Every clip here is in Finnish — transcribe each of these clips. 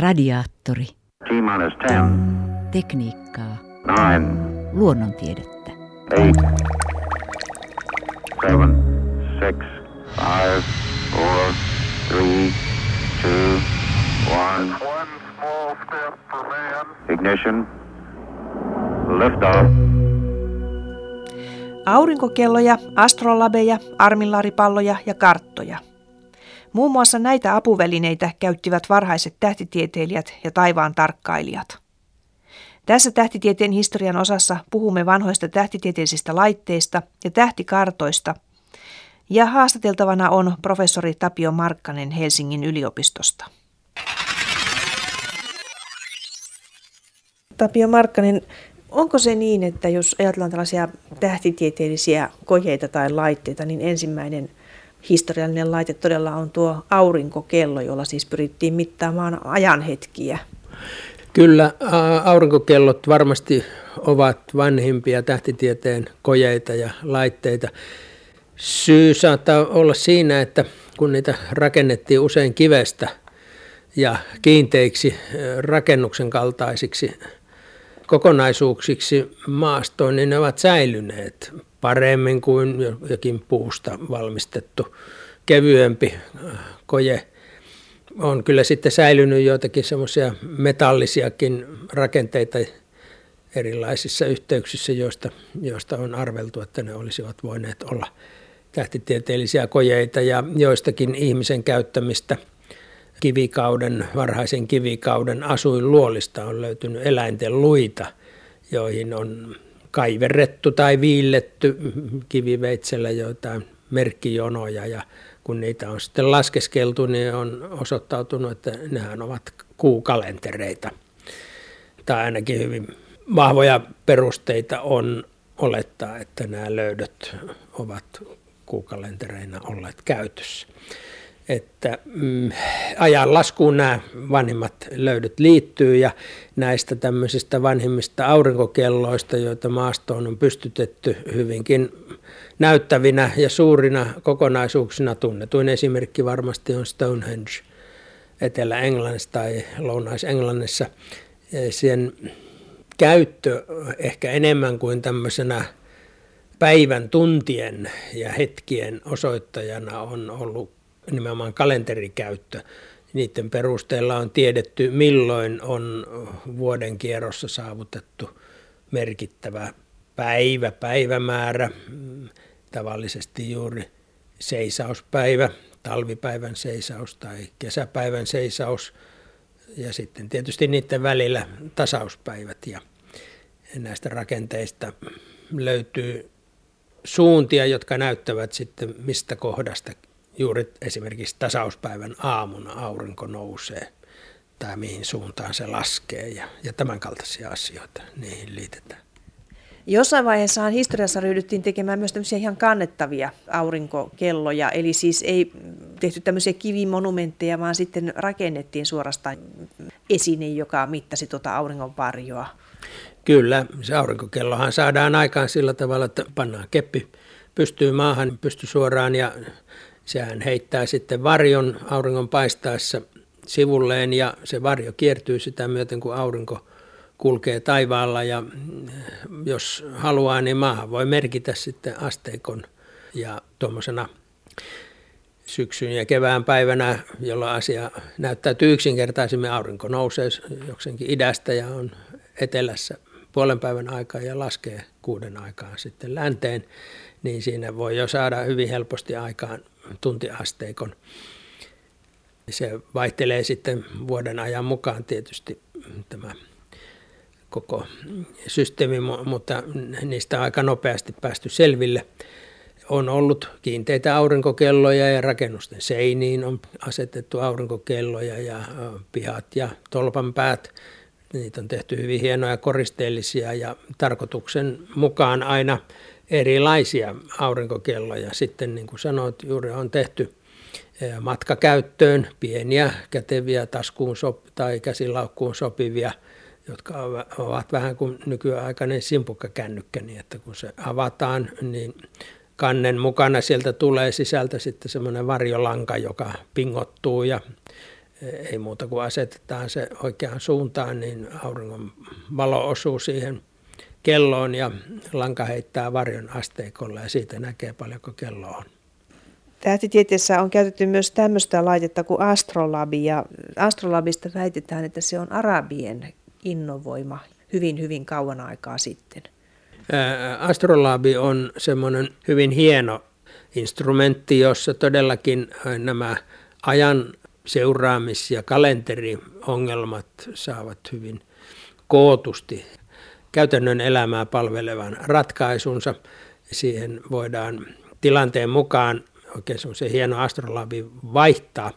Radiaattori. T-minus 10, Tekniikkaa. 9, Luonnontiedettä. 8, 7, 6, 5, 4, 3, 2, 1. One small step for man. Ignition. Liftoff. Aurinkokelloja, astrolabeja, armillaaripalloja ja karttoja. Muun muassa näitä apuvälineitä käyttivät varhaiset tähtitieteilijät ja taivaan tarkkailijat. Tässä tähtitieteen historian osassa puhumme vanhoista tähtitieteellisistä laitteista ja tähtikartoista. Ja haastateltavana on professori Tapio Markkanen Helsingin yliopistosta. Tapio Markkanen, onko se niin, että jos ajatellaan tällaisia tähtitieteellisiä kojeita tai laitteita, niin ensimmäinen historiallinen laite todella on tuo aurinkokello, jolla siis pyrittiin mittaamaan ajanhetkiä? Kyllä, aurinkokellot varmasti ovat vanhimpia tähtitieteen kojeita ja laitteita. Syy saattaa olla siinä, että kun niitä rakennettiin usein kivestä ja kiinteiksi rakennuksen kaltaisiksi kokonaisuuksiksi maastoon, niin ne ovat säilyneet paremmin kuin jokin puusta valmistettu kevyempi koje. On kyllä sitten säilynyt joitakin semmoisia metallisiakin rakenteita erilaisissa yhteyksissä, joista, joista on arveltu, että ne olisivat voineet olla tähtitieteellisiä kojeita ja joistakin ihmisen käyttämistä kivikauden, varhaisen kivikauden asuinluolista on löytynyt eläinten luita, joihin on kaiverrettu tai viilletty kiviveitsellä joitain merkkijonoja ja kun niitä on sitten laskeskeltu, niin on osoittautunut, että nehän ovat kuukalentereita. Tai ainakin hyvin vahvoja perusteita on olettaa, että nämä löydöt ovat kuukalentereina olleet käytössä että mm, ajan laskuun nämä vanhimmat löydöt liittyy ja näistä tämmöisistä vanhimmista aurinkokelloista, joita maastoon on pystytetty hyvinkin näyttävinä ja suurina kokonaisuuksina tunnetuin esimerkki varmasti on Stonehenge Etelä-Englannissa tai Lounais-Englannissa. Sen käyttö ehkä enemmän kuin tämmöisenä päivän tuntien ja hetkien osoittajana on ollut nimenomaan kalenterikäyttö. Niiden perusteella on tiedetty, milloin on vuoden kierrossa saavutettu merkittävä päivä, päivämäärä, tavallisesti juuri seisauspäivä, talvipäivän seisaus tai kesäpäivän seisaus. Ja sitten tietysti niiden välillä tasauspäivät. Ja näistä rakenteista löytyy suuntia, jotka näyttävät sitten mistä kohdasta juuri esimerkiksi tasauspäivän aamuna aurinko nousee tai mihin suuntaan se laskee ja, ja tämän kaltaisia asioita niihin liitetään. Jossain vaiheessa historiassa ryhdyttiin tekemään myös tämmöisiä ihan kannettavia aurinkokelloja, eli siis ei tehty tämmöisiä kivimonumentteja, vaan sitten rakennettiin suorastaan esine, joka mittasi tuota auringonvarjoa. Kyllä, se aurinkokellohan saadaan aikaan sillä tavalla, että pannaan keppi pystyy maahan, pystyy suoraan ja Sehän heittää sitten varjon auringon paistaessa sivulleen ja se varjo kiertyy sitä myöten, kun aurinko kulkee taivaalla ja mm, jos haluaa, niin maahan voi merkitä sitten asteikon ja tuommoisena syksyn ja kevään päivänä, jolloin asia näyttäytyy yksinkertaisemmin, aurinko nousee joksenkin idästä ja on etelässä puolen päivän aikaa ja laskee kuuden aikaan sitten länteen, niin siinä voi jo saada hyvin helposti aikaan tuntiasteikon. Se vaihtelee sitten vuoden ajan mukaan tietysti tämä koko systeemi, mutta niistä on aika nopeasti päästy selville. On ollut kiinteitä aurinkokelloja ja rakennusten seiniin on asetettu aurinkokelloja ja pihat ja tolpanpäät. Niitä on tehty hyvin hienoja koristeellisia ja tarkoituksen mukaan aina erilaisia aurinkokelloja. Sitten niin kuin sanoit, juuri on tehty eh, matkakäyttöön pieniä käteviä taskuun sop- tai käsilaukkuun sopivia, jotka ovat vähän kuin nykyaikainen simpukkakännykkä, niin että kun se avataan, niin kannen mukana sieltä tulee sisältä sitten semmoinen varjolanka, joka pingottuu ja ei muuta kuin asetetaan se oikeaan suuntaan, niin auringon valo osuu siihen kelloon ja lanka heittää varjon asteikolla ja siitä näkee paljonko kello on. Tähtitieteessä on käytetty myös tämmöistä laitetta kuin astrolabi ja astrolabista väitetään, että se on arabien innovoima hyvin hyvin kauan aikaa sitten. Astrolabi on semmoinen hyvin hieno instrumentti, jossa todellakin nämä ajan seuraamis- ja kalenteriongelmat saavat hyvin kootusti käytännön elämää palvelevan ratkaisunsa. Siihen voidaan tilanteen mukaan oikein semmoisen hieno astrolabi vaihtaa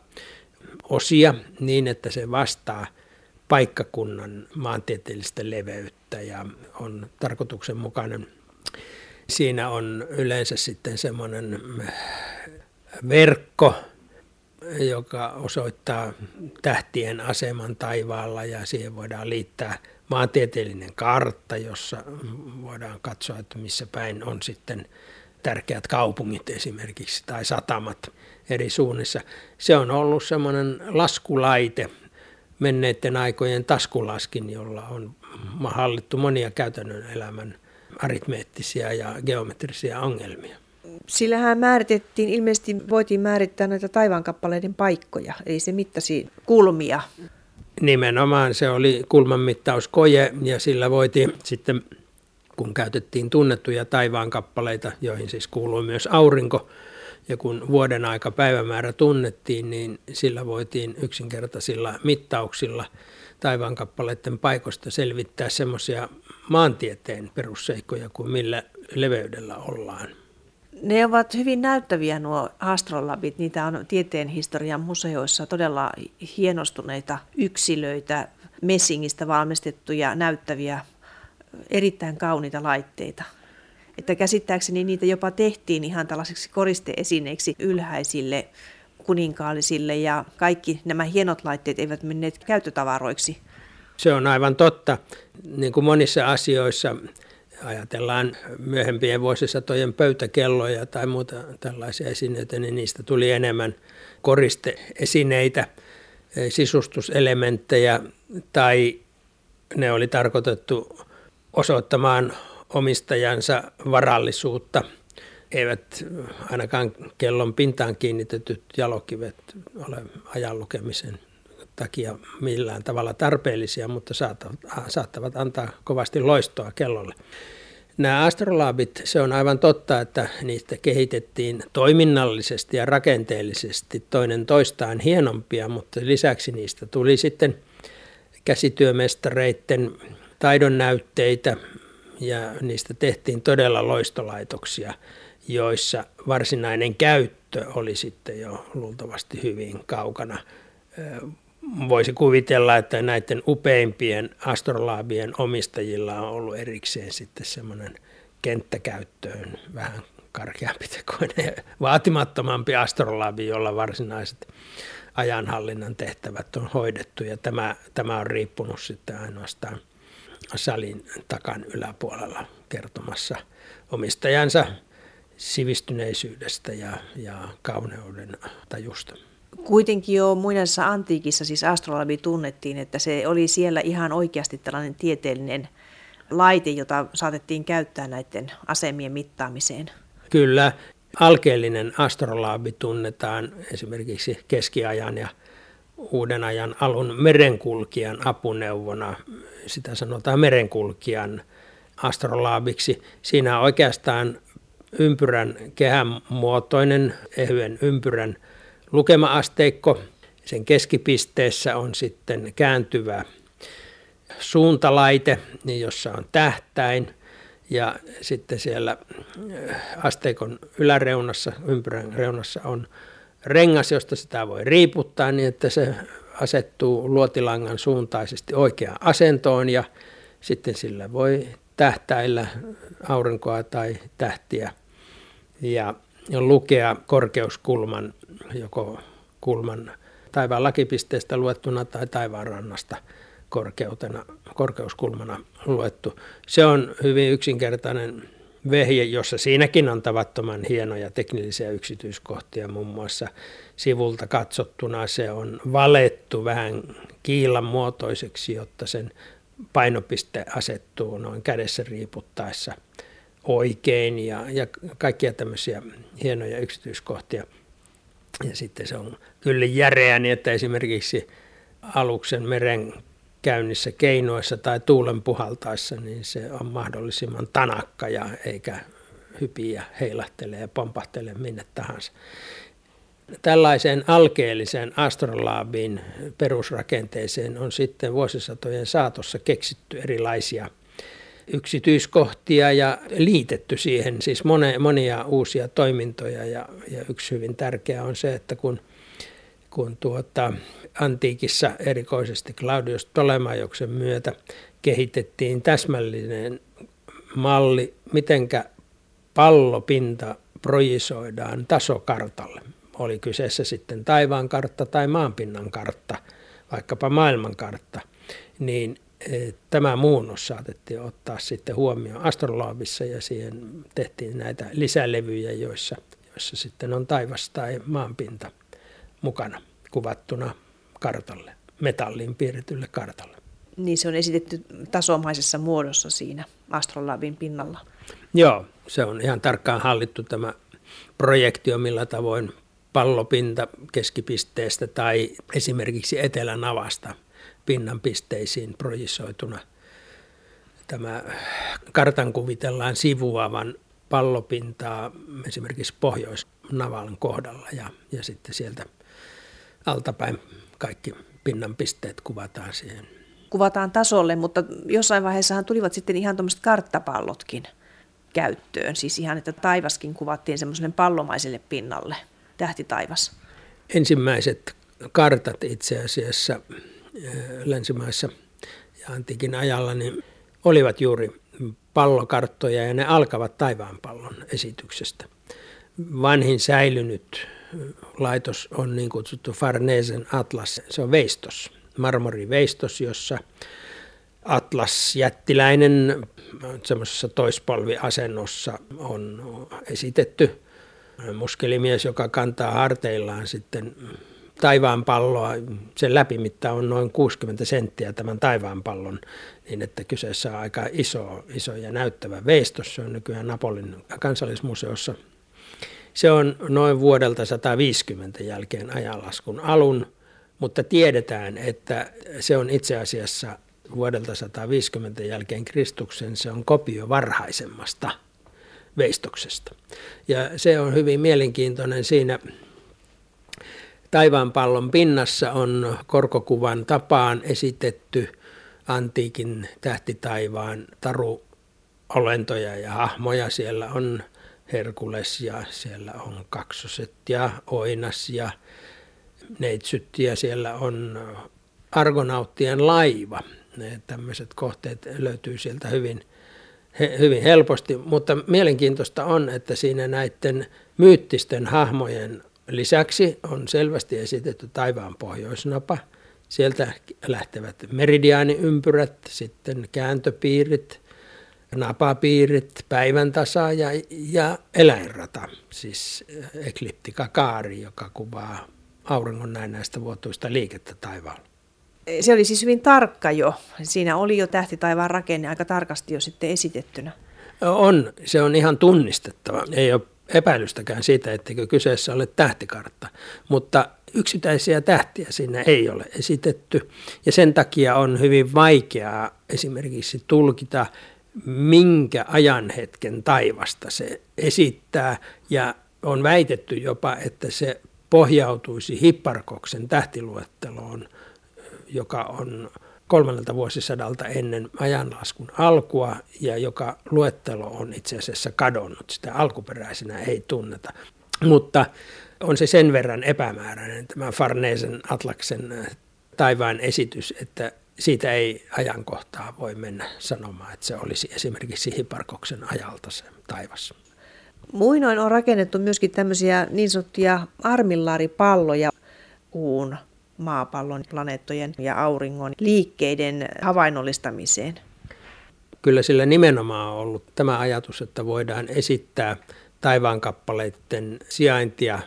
osia niin, että se vastaa paikkakunnan maantieteellistä leveyttä ja on tarkoituksenmukainen. Siinä on yleensä sitten semmoinen verkko, joka osoittaa tähtien aseman taivaalla ja siihen voidaan liittää maantieteellinen kartta, jossa voidaan katsoa, että missä päin on sitten tärkeät kaupungit esimerkiksi tai satamat eri suunnissa. Se on ollut semmoinen laskulaite menneiden aikojen taskulaskin, jolla on hallittu monia käytännön elämän aritmeettisia ja geometrisia ongelmia. Sillähän määritettiin, ilmeisesti voitiin määrittää näitä taivaankappaleiden paikkoja, eli se mittasi kulmia. Nimenomaan se oli kulmanmittauskoje ja sillä voitiin sitten, kun käytettiin tunnettuja taivaankappaleita, joihin siis kuuluu myös aurinko, ja kun vuoden aika päivämäärä tunnettiin, niin sillä voitiin yksinkertaisilla mittauksilla taivaankappaleiden paikoista selvittää semmoisia maantieteen perusseikkoja kuin millä leveydellä ollaan. Ne ovat hyvin näyttäviä nuo astrolabit. Niitä on tieteen historian museoissa todella hienostuneita yksilöitä, messingistä valmistettuja näyttäviä, erittäin kauniita laitteita. Että käsittääkseni niitä jopa tehtiin ihan tällaisiksi koristeesineiksi ylhäisille kuninkaallisille ja kaikki nämä hienot laitteet eivät menneet käyttötavaroiksi. Se on aivan totta. Niin kuin monissa asioissa ajatellaan myöhempien vuosisatojen pöytäkelloja tai muuta tällaisia esineitä, niin niistä tuli enemmän koristeesineitä, sisustuselementtejä tai ne oli tarkoitettu osoittamaan omistajansa varallisuutta. Eivät ainakaan kellon pintaan kiinnitetyt jalokivet ole ajan lukemisen takia millään tavalla tarpeellisia, mutta saattavat, antaa kovasti loistoa kellolle. Nämä astrolaabit, se on aivan totta, että niistä kehitettiin toiminnallisesti ja rakenteellisesti toinen toistaan hienompia, mutta lisäksi niistä tuli sitten käsityömestareiden taidonnäytteitä ja niistä tehtiin todella loistolaitoksia, joissa varsinainen käyttö oli sitten jo luultavasti hyvin kaukana voisi kuvitella, että näiden upeimpien astrolaabien omistajilla on ollut erikseen sitten semmoinen kenttäkäyttöön vähän karkeampi tekoinen vaatimattomampi astrolaabi, jolla varsinaiset ajanhallinnan tehtävät on hoidettu ja tämä, tämä on riippunut sitten ainoastaan salin takan yläpuolella kertomassa omistajansa sivistyneisyydestä ja, ja kauneuden tajusta. Kuitenkin jo muinaisessa antiikissa siis astrolabi tunnettiin, että se oli siellä ihan oikeasti tällainen tieteellinen laite, jota saatettiin käyttää näiden asemien mittaamiseen. Kyllä, alkeellinen astrolaabi tunnetaan esimerkiksi keskiajan ja uuden ajan alun merenkulkijan apuneuvona. Sitä sanotaan merenkulkijan astrolaabiksi. Siinä on oikeastaan ympyrän kehän muotoinen, ehyen ympyrän lukema-asteikko. Sen keskipisteessä on sitten kääntyvä suuntalaite, niin jossa on tähtäin. Ja sitten siellä äh, asteikon yläreunassa, ympyrän reunassa on rengas, josta sitä voi riiputtaa niin, että se asettuu luotilangan suuntaisesti oikeaan asentoon ja sitten sillä voi tähtäillä aurinkoa tai tähtiä ja lukea korkeuskulman joko kulman taivaan lakipisteestä luettuna tai taivaan rannasta korkeutena, korkeuskulmana luettu. Se on hyvin yksinkertainen vehje, jossa siinäkin on tavattoman hienoja teknillisiä yksityiskohtia. Muun muassa sivulta katsottuna se on valettu vähän kiilan muotoiseksi, jotta sen painopiste asettuu noin kädessä riiputtaessa oikein ja, ja kaikkia tämmöisiä hienoja yksityiskohtia. Ja sitten se on kyllä järeä niin, että esimerkiksi aluksen meren käynnissä keinoissa tai tuulen puhaltaessa, niin se on mahdollisimman tanakka ja eikä hypiä heilahtele ja pompahtele minne tahansa. Tällaiseen alkeelliseen astrolaabin perusrakenteeseen on sitten vuosisatojen saatossa keksitty erilaisia yksityiskohtia ja liitetty siihen siis monia uusia toimintoja. Ja, ja yksi hyvin tärkeä on se, että kun, kun tuota, antiikissa erikoisesti Claudius Ptolemaioksen myötä kehitettiin täsmällinen malli, mitenkä pallopinta projisoidaan tasokartalle. Oli kyseessä sitten taivaan kartta tai maanpinnan kartta, vaikkapa maailmankartta, niin tämä muunnos saatettiin ottaa sitten huomioon astrolaabissa ja siihen tehtiin näitä lisälevyjä, joissa, joissa sitten on taivas tai maanpinta mukana kuvattuna kartalle, metalliin piirretylle kartalle. Niin se on esitetty tasomaisessa muodossa siinä astrolaabin pinnalla. Joo, se on ihan tarkkaan hallittu tämä projektio, millä tavoin pallopinta keskipisteestä tai esimerkiksi etelänavasta pinnan pisteisiin projisoituna. Tämä kartan kuvitellaan sivuavan pallopintaa esimerkiksi pohjoisnavan kohdalla ja, ja sitten sieltä altapäin kaikki pinnan pisteet kuvataan siihen. Kuvataan tasolle, mutta jossain vaiheessahan tulivat sitten ihan tuommoiset karttapallotkin käyttöön. Siis ihan, että taivaskin kuvattiin semmoiselle pallomaiselle pinnalle, tähtitaivas. Ensimmäiset kartat itse asiassa länsimaissa ja antiikin ajalla niin olivat juuri pallokarttoja ja ne alkavat taivaanpallon esityksestä. Vanhin säilynyt laitos on niin kutsuttu Farnesen Atlas. Se on veistos, marmoriveistos, jossa Atlas jättiläinen semmoisessa toispolviasennossa on esitetty muskelimies, joka kantaa harteillaan sitten taivaanpalloa. Sen läpimitta on noin 60 senttiä tämän taivaanpallon, niin että kyseessä on aika iso, iso ja näyttävä veistos. Se on nykyään Napolin kansallismuseossa se on noin vuodelta 150 jälkeen ajanlaskun alun, mutta tiedetään, että se on itse asiassa vuodelta 150 jälkeen Kristuksen, se on kopio varhaisemmasta veistoksesta. Ja se on hyvin mielenkiintoinen siinä taivaanpallon pinnassa on korkokuvan tapaan esitetty antiikin tähtitaivaan taruolentoja ja hahmoja. Siellä on Herkules ja siellä on kaksoset ja oinas ja neitsyt ja siellä on argonauttien laiva. Ne tämmöiset kohteet löytyy sieltä hyvin, hyvin helposti, mutta mielenkiintoista on, että siinä näiden myyttisten hahmojen lisäksi on selvästi esitetty taivaan pohjoisnapa. Sieltä lähtevät meridiaaniympyrät, sitten kääntöpiirit – napapiirit, päivän tasa ja, ja eläinrata, siis ekliptikakaari, joka kuvaa auringon näistä vuotuista liikettä taivaalla. Se oli siis hyvin tarkka jo. Siinä oli jo tähtitaivaan rakenne aika tarkasti jo sitten esitettynä. On, se on ihan tunnistettava. Ei ole epäilystäkään siitä, etteikö kyseessä ole tähtikartta, mutta yksittäisiä tähtiä siinä ei ole esitetty. Ja sen takia on hyvin vaikeaa esimerkiksi tulkita minkä ajanhetken taivasta se esittää. Ja on väitetty jopa, että se pohjautuisi Hipparkoksen tähtiluetteloon, joka on kolmannelta vuosisadalta ennen ajanlaskun alkua ja joka luettelo on itse asiassa kadonnut. Sitä alkuperäisenä ei tunneta. Mutta on se sen verran epämääräinen tämä Farneesen Atlaksen taivaan esitys, että siitä ei ajankohtaa voi mennä sanomaan, että se olisi esimerkiksi Hiparkoksen ajalta se taivas. Muinoin on rakennettu myöskin tämmöisiä niin sanottuja armillaaripalloja kuun, maapallon, planeettojen ja auringon liikkeiden havainnollistamiseen. kyllä sillä nimenomaan on ollut tämä ajatus, että voidaan esittää taivaankappaleiden sijaintia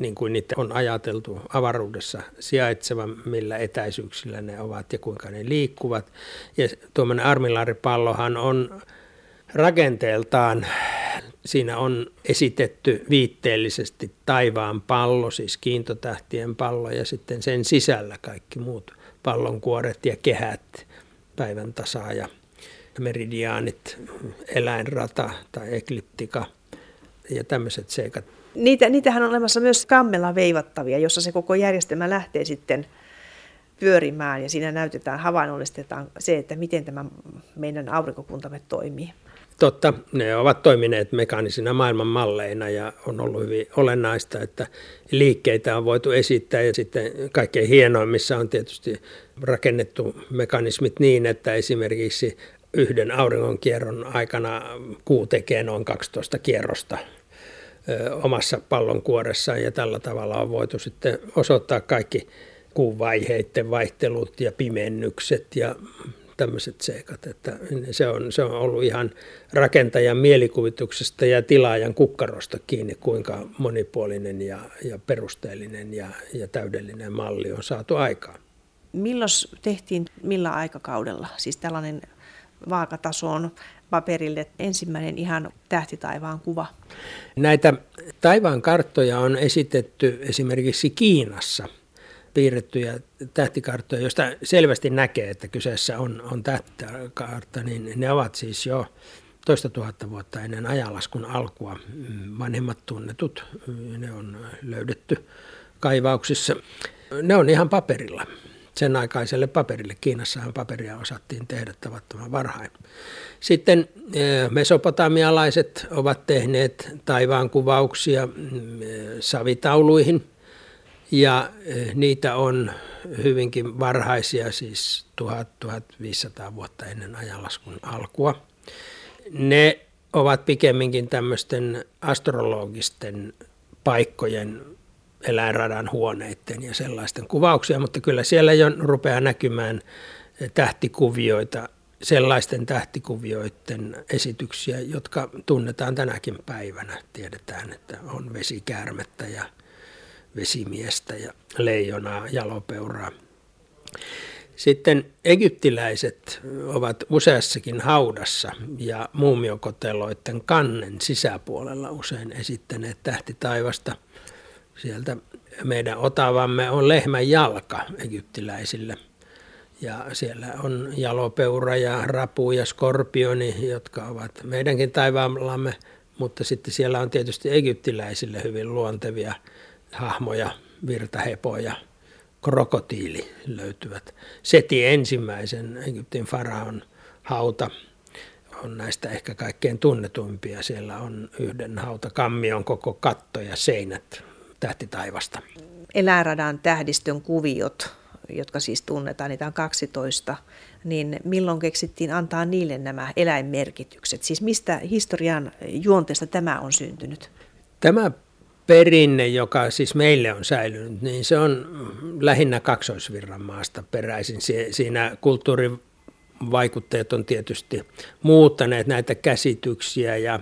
niin kuin niitä on ajateltu avaruudessa sijaitsevan, millä etäisyyksillä ne ovat ja kuinka ne liikkuvat. Ja tuommoinen armilaaripallohan on rakenteeltaan, siinä on esitetty viitteellisesti taivaan pallo, siis kiintotähtien pallo ja sitten sen sisällä kaikki muut pallonkuoret ja kehät, päivän tasa ja meridiaanit, eläinrata tai ekliptika ja tämmöiset seikat. Niitä, niitähän on olemassa myös kammella veivattavia, jossa se koko järjestelmä lähtee sitten pyörimään ja siinä näytetään, havainnollistetaan se, että miten tämä meidän aurinkokuntamme toimii. Totta, ne ovat toimineet mekaanisina maailmanmalleina ja on ollut hyvin olennaista, että liikkeitä on voitu esittää ja sitten kaikkein hienoimmissa on tietysti rakennettu mekanismit niin, että esimerkiksi yhden auringonkierron aikana kuu tekee noin 12 kierrosta omassa pallonkuoressaan ja tällä tavalla on voitu sitten osoittaa kaikki kuun vaiheiden vaihtelut ja pimennykset ja tämmöiset seikat. Että se, on, se on ollut ihan rakentajan mielikuvituksesta ja tilaajan kukkarosta kiinni, kuinka monipuolinen ja, ja perusteellinen ja, ja täydellinen malli on saatu aikaan. Milloin tehtiin millä aikakaudella? Siis tällainen vaakatasoon paperille ensimmäinen ihan tähtitaivaan kuva. Näitä taivaan karttoja on esitetty esimerkiksi Kiinassa piirrettyjä tähtikarttoja, joista selvästi näkee, että kyseessä on, on tähtikartta, niin ne ovat siis jo toista tuhatta vuotta ennen ajanlaskun alkua vanhemmat tunnetut. Ne on löydetty kaivauksissa. Ne on ihan paperilla sen aikaiselle paperille. Kiinassahan paperia osattiin tehdä tavattoman varhain. Sitten eh, mesopotamialaiset ovat tehneet taivaan kuvauksia mm, eh, savitauluihin ja eh, niitä on hyvinkin varhaisia, siis 1000-1500 vuotta ennen ajanlaskun alkua. Ne ovat pikemminkin tämmöisten astrologisten paikkojen eläinradan huoneiden ja sellaisten kuvauksia, mutta kyllä siellä jo rupeaa näkymään tähtikuvioita, sellaisten tähtikuvioiden esityksiä, jotka tunnetaan tänäkin päivänä. Tiedetään, että on vesikäärmettä ja vesimiestä ja leijonaa, jalopeuraa. Sitten egyptiläiset ovat useassakin haudassa ja muumiokoteloiden kannen sisäpuolella usein esittäneet tähtitaivasta – sieltä meidän otavamme on lehmän jalka egyptiläisille. Ja siellä on jalopeura ja rapu ja skorpioni, jotka ovat meidänkin taivaallamme, mutta sitten siellä on tietysti egyptiläisille hyvin luontevia hahmoja, virtahepoja, krokotiili löytyvät. Seti ensimmäisen Egyptin faraon hauta on näistä ehkä kaikkein tunnetuimpia. Siellä on yhden hauta kammion koko katto ja seinät tähtitaivasta. Eläinradan tähdistön kuviot, jotka siis tunnetaan, niitä on 12, niin milloin keksittiin antaa niille nämä eläinmerkitykset? Siis mistä historian juonteesta tämä on syntynyt? Tämä perinne, joka siis meille on säilynyt, niin se on lähinnä kaksoisvirran maasta peräisin. Siinä kulttuurivaikutteet on tietysti muuttaneet näitä käsityksiä ja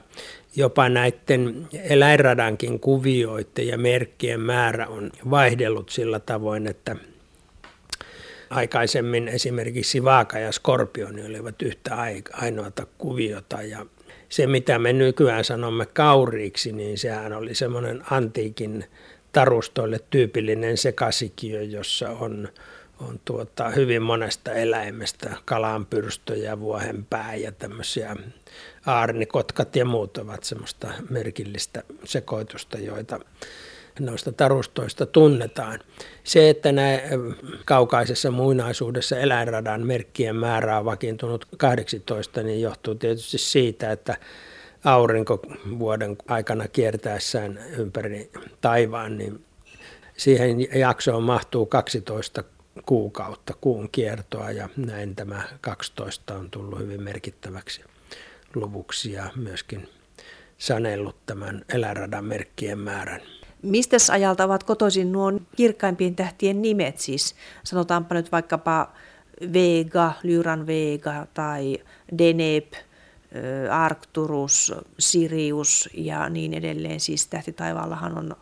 jopa näiden eläinradankin kuvioiden ja merkkien määrä on vaihdellut sillä tavoin, että aikaisemmin esimerkiksi vaaka ja skorpioni olivat yhtä ainoata kuviota ja se, mitä me nykyään sanomme kauriiksi, niin sehän oli semmoinen antiikin tarustoille tyypillinen sekasikiö, jossa on on tuota, hyvin monesta eläimestä, kalanpyrstöjä, vuohenpää ja tämmöisiä aarnikotkat ja muut ovat semmoista merkillistä sekoitusta, joita noista tarustoista tunnetaan. Se, että nämä kaukaisessa muinaisuudessa eläinradan merkkien määrä on vakiintunut 18, niin johtuu tietysti siitä, että aurinko vuoden aikana kiertäessään ympäri taivaan, niin siihen jaksoon mahtuu 12 kuukautta kuun kiertoa ja näin tämä 12 on tullut hyvin merkittäväksi luvuksi ja myöskin sanellut tämän eläradan merkkien määrän. Mistä ajalta ovat kotoisin nuo kirkkaimpien tähtien nimet? Siis sanotaanpa nyt vaikkapa Vega, Lyran Vega tai Deneb, Arcturus, Sirius ja niin edelleen. Siis tähtitaivaallahan on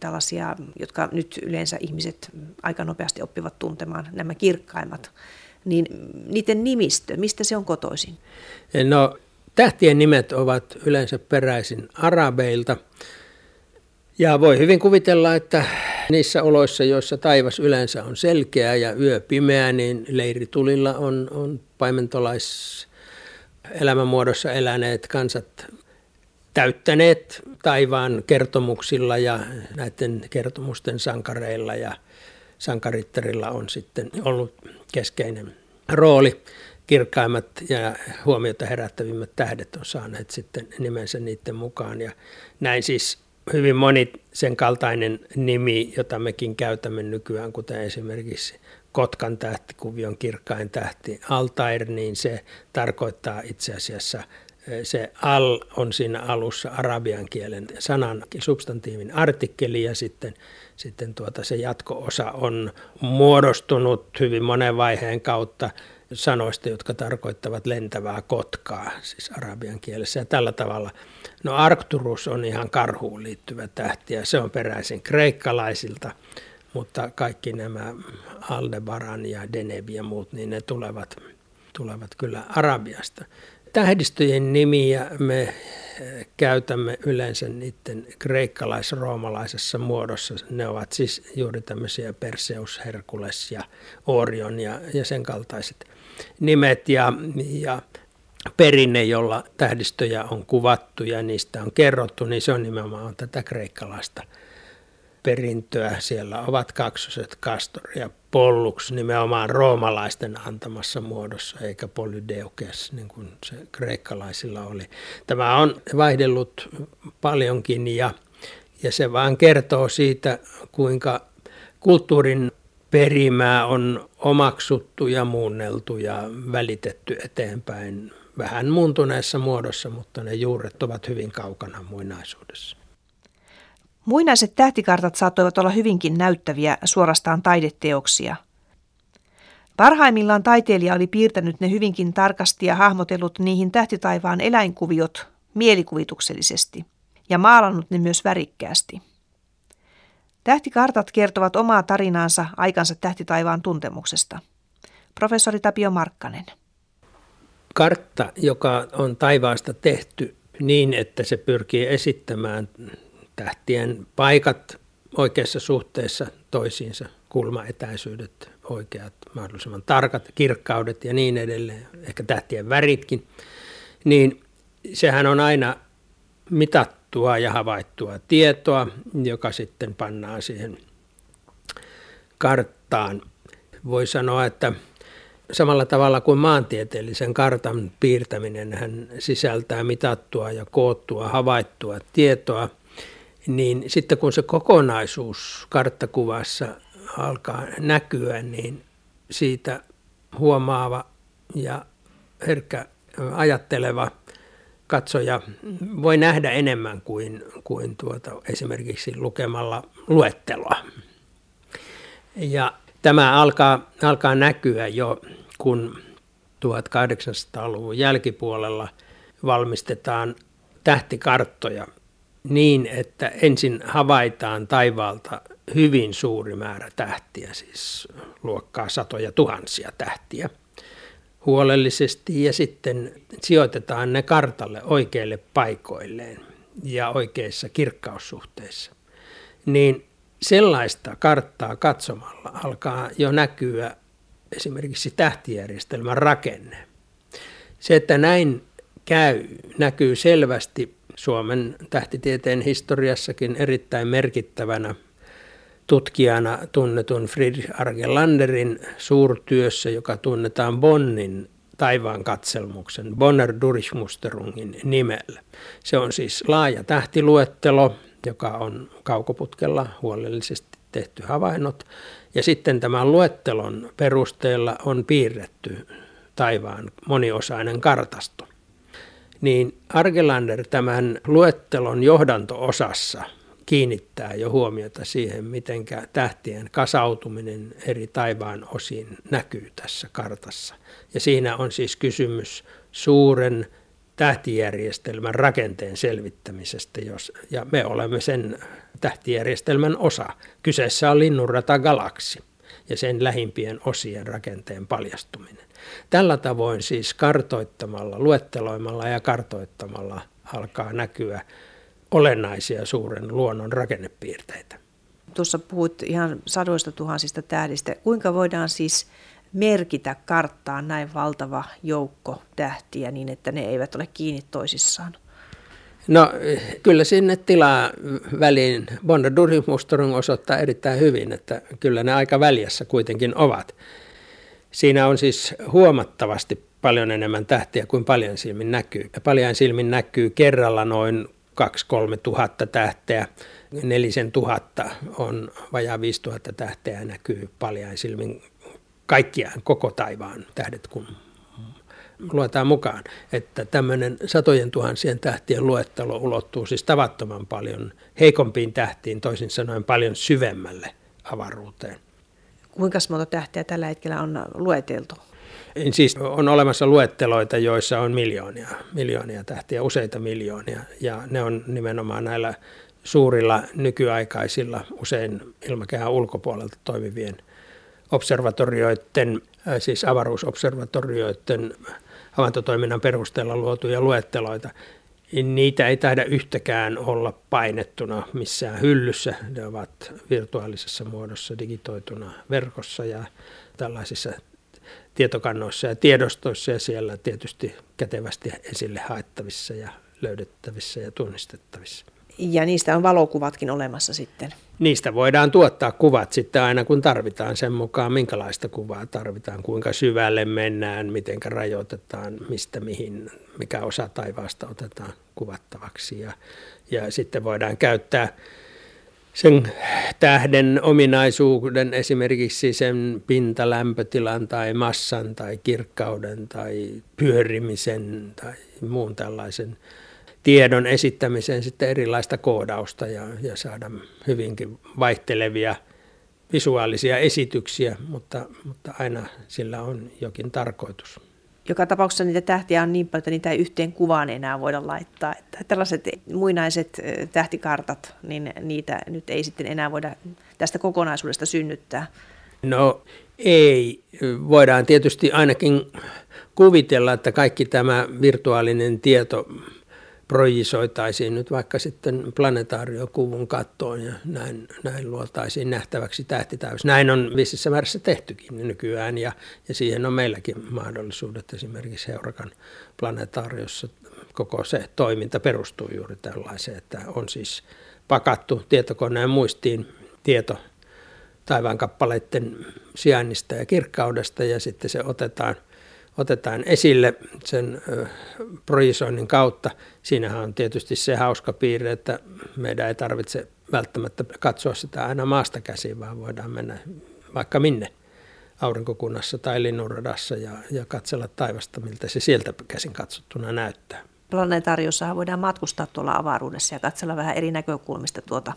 tällaisia, jotka nyt yleensä ihmiset aika nopeasti oppivat tuntemaan, nämä kirkkaimmat. Niin niiden nimistö, mistä se on kotoisin? No tähtien nimet ovat yleensä peräisin arabeilta. Ja voi hyvin kuvitella, että niissä oloissa, joissa taivas yleensä on selkeä ja yö pimeä, niin leiritulilla on, on paimentolais elämänmuodossa eläneet kansat täyttäneet taivaan kertomuksilla ja näiden kertomusten sankareilla ja sankarittarilla on sitten ollut keskeinen rooli. Kirkkaimmat ja huomiota herättävimmät tähdet on saaneet sitten nimensä niiden mukaan ja näin siis hyvin moni sen kaltainen nimi, jota mekin käytämme nykyään, kuten esimerkiksi Kotkan tähtikuvion kirkkain tähti Altair, niin se tarkoittaa itse asiassa se al on siinä alussa arabian kielen sanan substantiivin artikkeli ja sitten, sitten tuota se jatko-osa on muodostunut hyvin monen vaiheen kautta sanoista, jotka tarkoittavat lentävää kotkaa, siis arabian kielessä. Ja tällä tavalla, no Arcturus on ihan karhuun liittyvä tähti ja se on peräisin kreikkalaisilta, mutta kaikki nämä Aldebaran ja Deneb ja muut, niin ne tulevat, tulevat kyllä Arabiasta. Tähdistöjen nimiä me käytämme yleensä niiden kreikkalais-roomalaisessa muodossa. Ne ovat siis juuri tämmöisiä Perseus, Herkules ja Orion ja, ja sen kaltaiset nimet ja, ja perinne, jolla tähdistöjä on kuvattu ja niistä on kerrottu, niin se on nimenomaan tätä kreikkalaista perintöä. Siellä ovat kaksoset Castor ja Pollux nimenomaan roomalaisten antamassa muodossa, eikä Polydeukes, niin kuin se kreikkalaisilla oli. Tämä on vaihdellut paljonkin ja, ja se vaan kertoo siitä, kuinka kulttuurin perimää on omaksuttu ja muunneltu ja välitetty eteenpäin vähän muuntuneessa muodossa, mutta ne juuret ovat hyvin kaukana muinaisuudessa. Muinaiset tähtikartat saattoivat olla hyvinkin näyttäviä, suorastaan taideteoksia. Parhaimmillaan taiteilija oli piirtänyt ne hyvinkin tarkasti ja hahmotellut niihin tähtitaivaan eläinkuviot mielikuvituksellisesti ja maalannut ne myös värikkäästi. Tähtikartat kertovat omaa tarinaansa aikansa tähtitaivaan tuntemuksesta. Professori Tapio Markkanen. Kartta, joka on taivaasta tehty niin, että se pyrkii esittämään tähtien paikat oikeassa suhteessa toisiinsa, kulmaetäisyydet, oikeat, mahdollisimman tarkat, kirkkaudet ja niin edelleen, ehkä tähtien väritkin, niin sehän on aina mitattua ja havaittua tietoa, joka sitten pannaan siihen karttaan. Voi sanoa, että samalla tavalla kuin maantieteellisen kartan piirtäminen hän sisältää mitattua ja koottua havaittua tietoa – niin sitten kun se kokonaisuus karttakuvassa alkaa näkyä, niin siitä huomaava ja herkkä ajatteleva katsoja voi nähdä enemmän kuin, kuin tuota, esimerkiksi lukemalla luetteloa. Ja tämä alkaa, alkaa näkyä jo, kun 1800-luvun jälkipuolella valmistetaan tähtikarttoja niin, että ensin havaitaan taivaalta hyvin suuri määrä tähtiä, siis luokkaa satoja tuhansia tähtiä huolellisesti ja sitten sijoitetaan ne kartalle oikeille paikoilleen ja oikeissa kirkkaussuhteissa. Niin sellaista karttaa katsomalla alkaa jo näkyä esimerkiksi tähtijärjestelmän rakenne. Se, että näin käy, näkyy selvästi Suomen tähtitieteen historiassakin erittäin merkittävänä tutkijana tunnetun Friedrich Argelanderin suurtyössä, joka tunnetaan Bonnin taivaan katselmuksen, Bonner Durchmusterungin nimellä. Se on siis laaja tähtiluettelo, joka on kaukoputkella huolellisesti tehty havainnot. Ja sitten tämän luettelon perusteella on piirretty taivaan moniosainen kartasto niin Argelander tämän luettelon johdanto-osassa kiinnittää jo huomiota siihen, miten tähtien kasautuminen eri taivaan osiin näkyy tässä kartassa. Ja siinä on siis kysymys suuren tähtijärjestelmän rakenteen selvittämisestä, jos, ja me olemme sen tähtijärjestelmän osa. Kyseessä on linnunrata galaksi ja sen lähimpien osien rakenteen paljastuminen. Tällä tavoin siis kartoittamalla, luetteloimalla ja kartoittamalla alkaa näkyä olennaisia suuren luonnon rakennepiirteitä. Tuossa puhuit ihan sadoista tuhansista tähdistä. Kuinka voidaan siis merkitä karttaan näin valtava joukko tähtiä niin, että ne eivät ole kiinni toisissaan? No kyllä sinne tilaa väliin Bonnadurhimustorung osoittaa erittäin hyvin, että kyllä ne aika väljässä kuitenkin ovat. Siinä on siis huomattavasti paljon enemmän tähtiä kuin paljon silmin näkyy. Ja paljon silmin näkyy kerralla noin 2-3 tuhatta tähteä. Nelisen tuhatta on vajaa 5 tuhatta tähteä näkyy paljon silmin kaikkiaan koko taivaan tähdet, kun luetaan mukaan, että tämmöinen satojen tuhansien tähtien luettelo ulottuu siis tavattoman paljon heikompiin tähtiin, toisin sanoen paljon syvemmälle avaruuteen. Kuinka monta tähteä tällä hetkellä on lueteltu? Siis on olemassa luetteloita, joissa on miljoonia, miljoonia tähtiä, useita miljoonia, ja ne on nimenomaan näillä suurilla nykyaikaisilla, usein ilmakehän ulkopuolelta toimivien observatorioiden, äh, siis avaruusobservatorioiden havaintotoiminnan perusteella luotuja luetteloita. Niitä ei taida yhtäkään olla painettuna missään hyllyssä. Ne ovat virtuaalisessa muodossa digitoituna verkossa ja tällaisissa tietokannoissa ja tiedostoissa ja siellä tietysti kätevästi esille haettavissa ja löydettävissä ja tunnistettavissa. Ja niistä on valokuvatkin olemassa sitten. Niistä voidaan tuottaa kuvat sitten aina kun tarvitaan sen mukaan, minkälaista kuvaa tarvitaan, kuinka syvälle mennään, miten rajoitetaan, mistä mihin, mikä osa taivaasta otetaan kuvattavaksi. Ja, ja sitten voidaan käyttää sen tähden ominaisuuden, esimerkiksi sen pintalämpötilan tai massan tai kirkkauden tai pyörimisen tai muun tällaisen tiedon esittämiseen sitten erilaista koodausta ja, ja saada hyvinkin vaihtelevia visuaalisia esityksiä, mutta, mutta aina sillä on jokin tarkoitus. Joka tapauksessa niitä tähtiä on niin paljon, että niitä ei yhteen kuvaan enää voida laittaa. Että tällaiset muinaiset tähtikartat, niin niitä nyt ei sitten enää voida tästä kokonaisuudesta synnyttää. No ei. Voidaan tietysti ainakin kuvitella, että kaikki tämä virtuaalinen tieto projisoitaisiin nyt vaikka sitten planetaariokuvun kattoon ja näin, näin luotaisiin nähtäväksi tähtitäys. Näin on vississä määrässä tehtykin nykyään ja, ja siihen on meilläkin mahdollisuudet esimerkiksi Heurakan planetaariossa koko se toiminta perustuu juuri tällaiseen, että on siis pakattu tietokoneen muistiin tieto taivaankappaleiden sijainnista ja kirkkaudesta ja sitten se otetaan – otetaan esille sen projisoinnin kautta. Siinähän on tietysti se hauska piirre, että meidän ei tarvitse välttämättä katsoa sitä aina maasta käsin, vaan voidaan mennä vaikka minne aurinkokunnassa tai linnunradassa ja, ja katsella taivasta, miltä se sieltä käsin katsottuna näyttää. Planetaariossahan voidaan matkustaa tuolla avaruudessa ja katsella vähän eri näkökulmista tuota,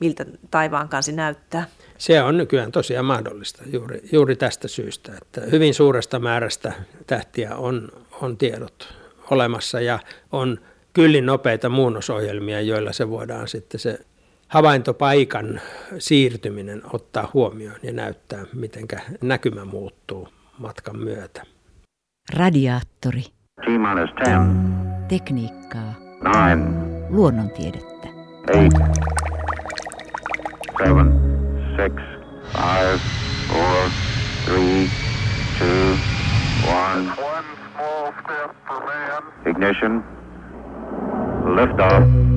miltä taivaan kansi näyttää. Se on nykyään tosiaan mahdollista juuri, juuri tästä syystä, että hyvin suuresta määrästä tähtiä on, on tiedot olemassa ja on kyllin nopeita muunnosohjelmia, joilla se voidaan sitten se havaintopaikan siirtyminen ottaa huomioon ja näyttää, miten näkymä muuttuu matkan myötä. Radiaattori. T-10, Tekniikkaa. 9, Luonnontiedettä. 8, 7, six, five, four, three, two, one. One small step for man. Ignition. Liftoff.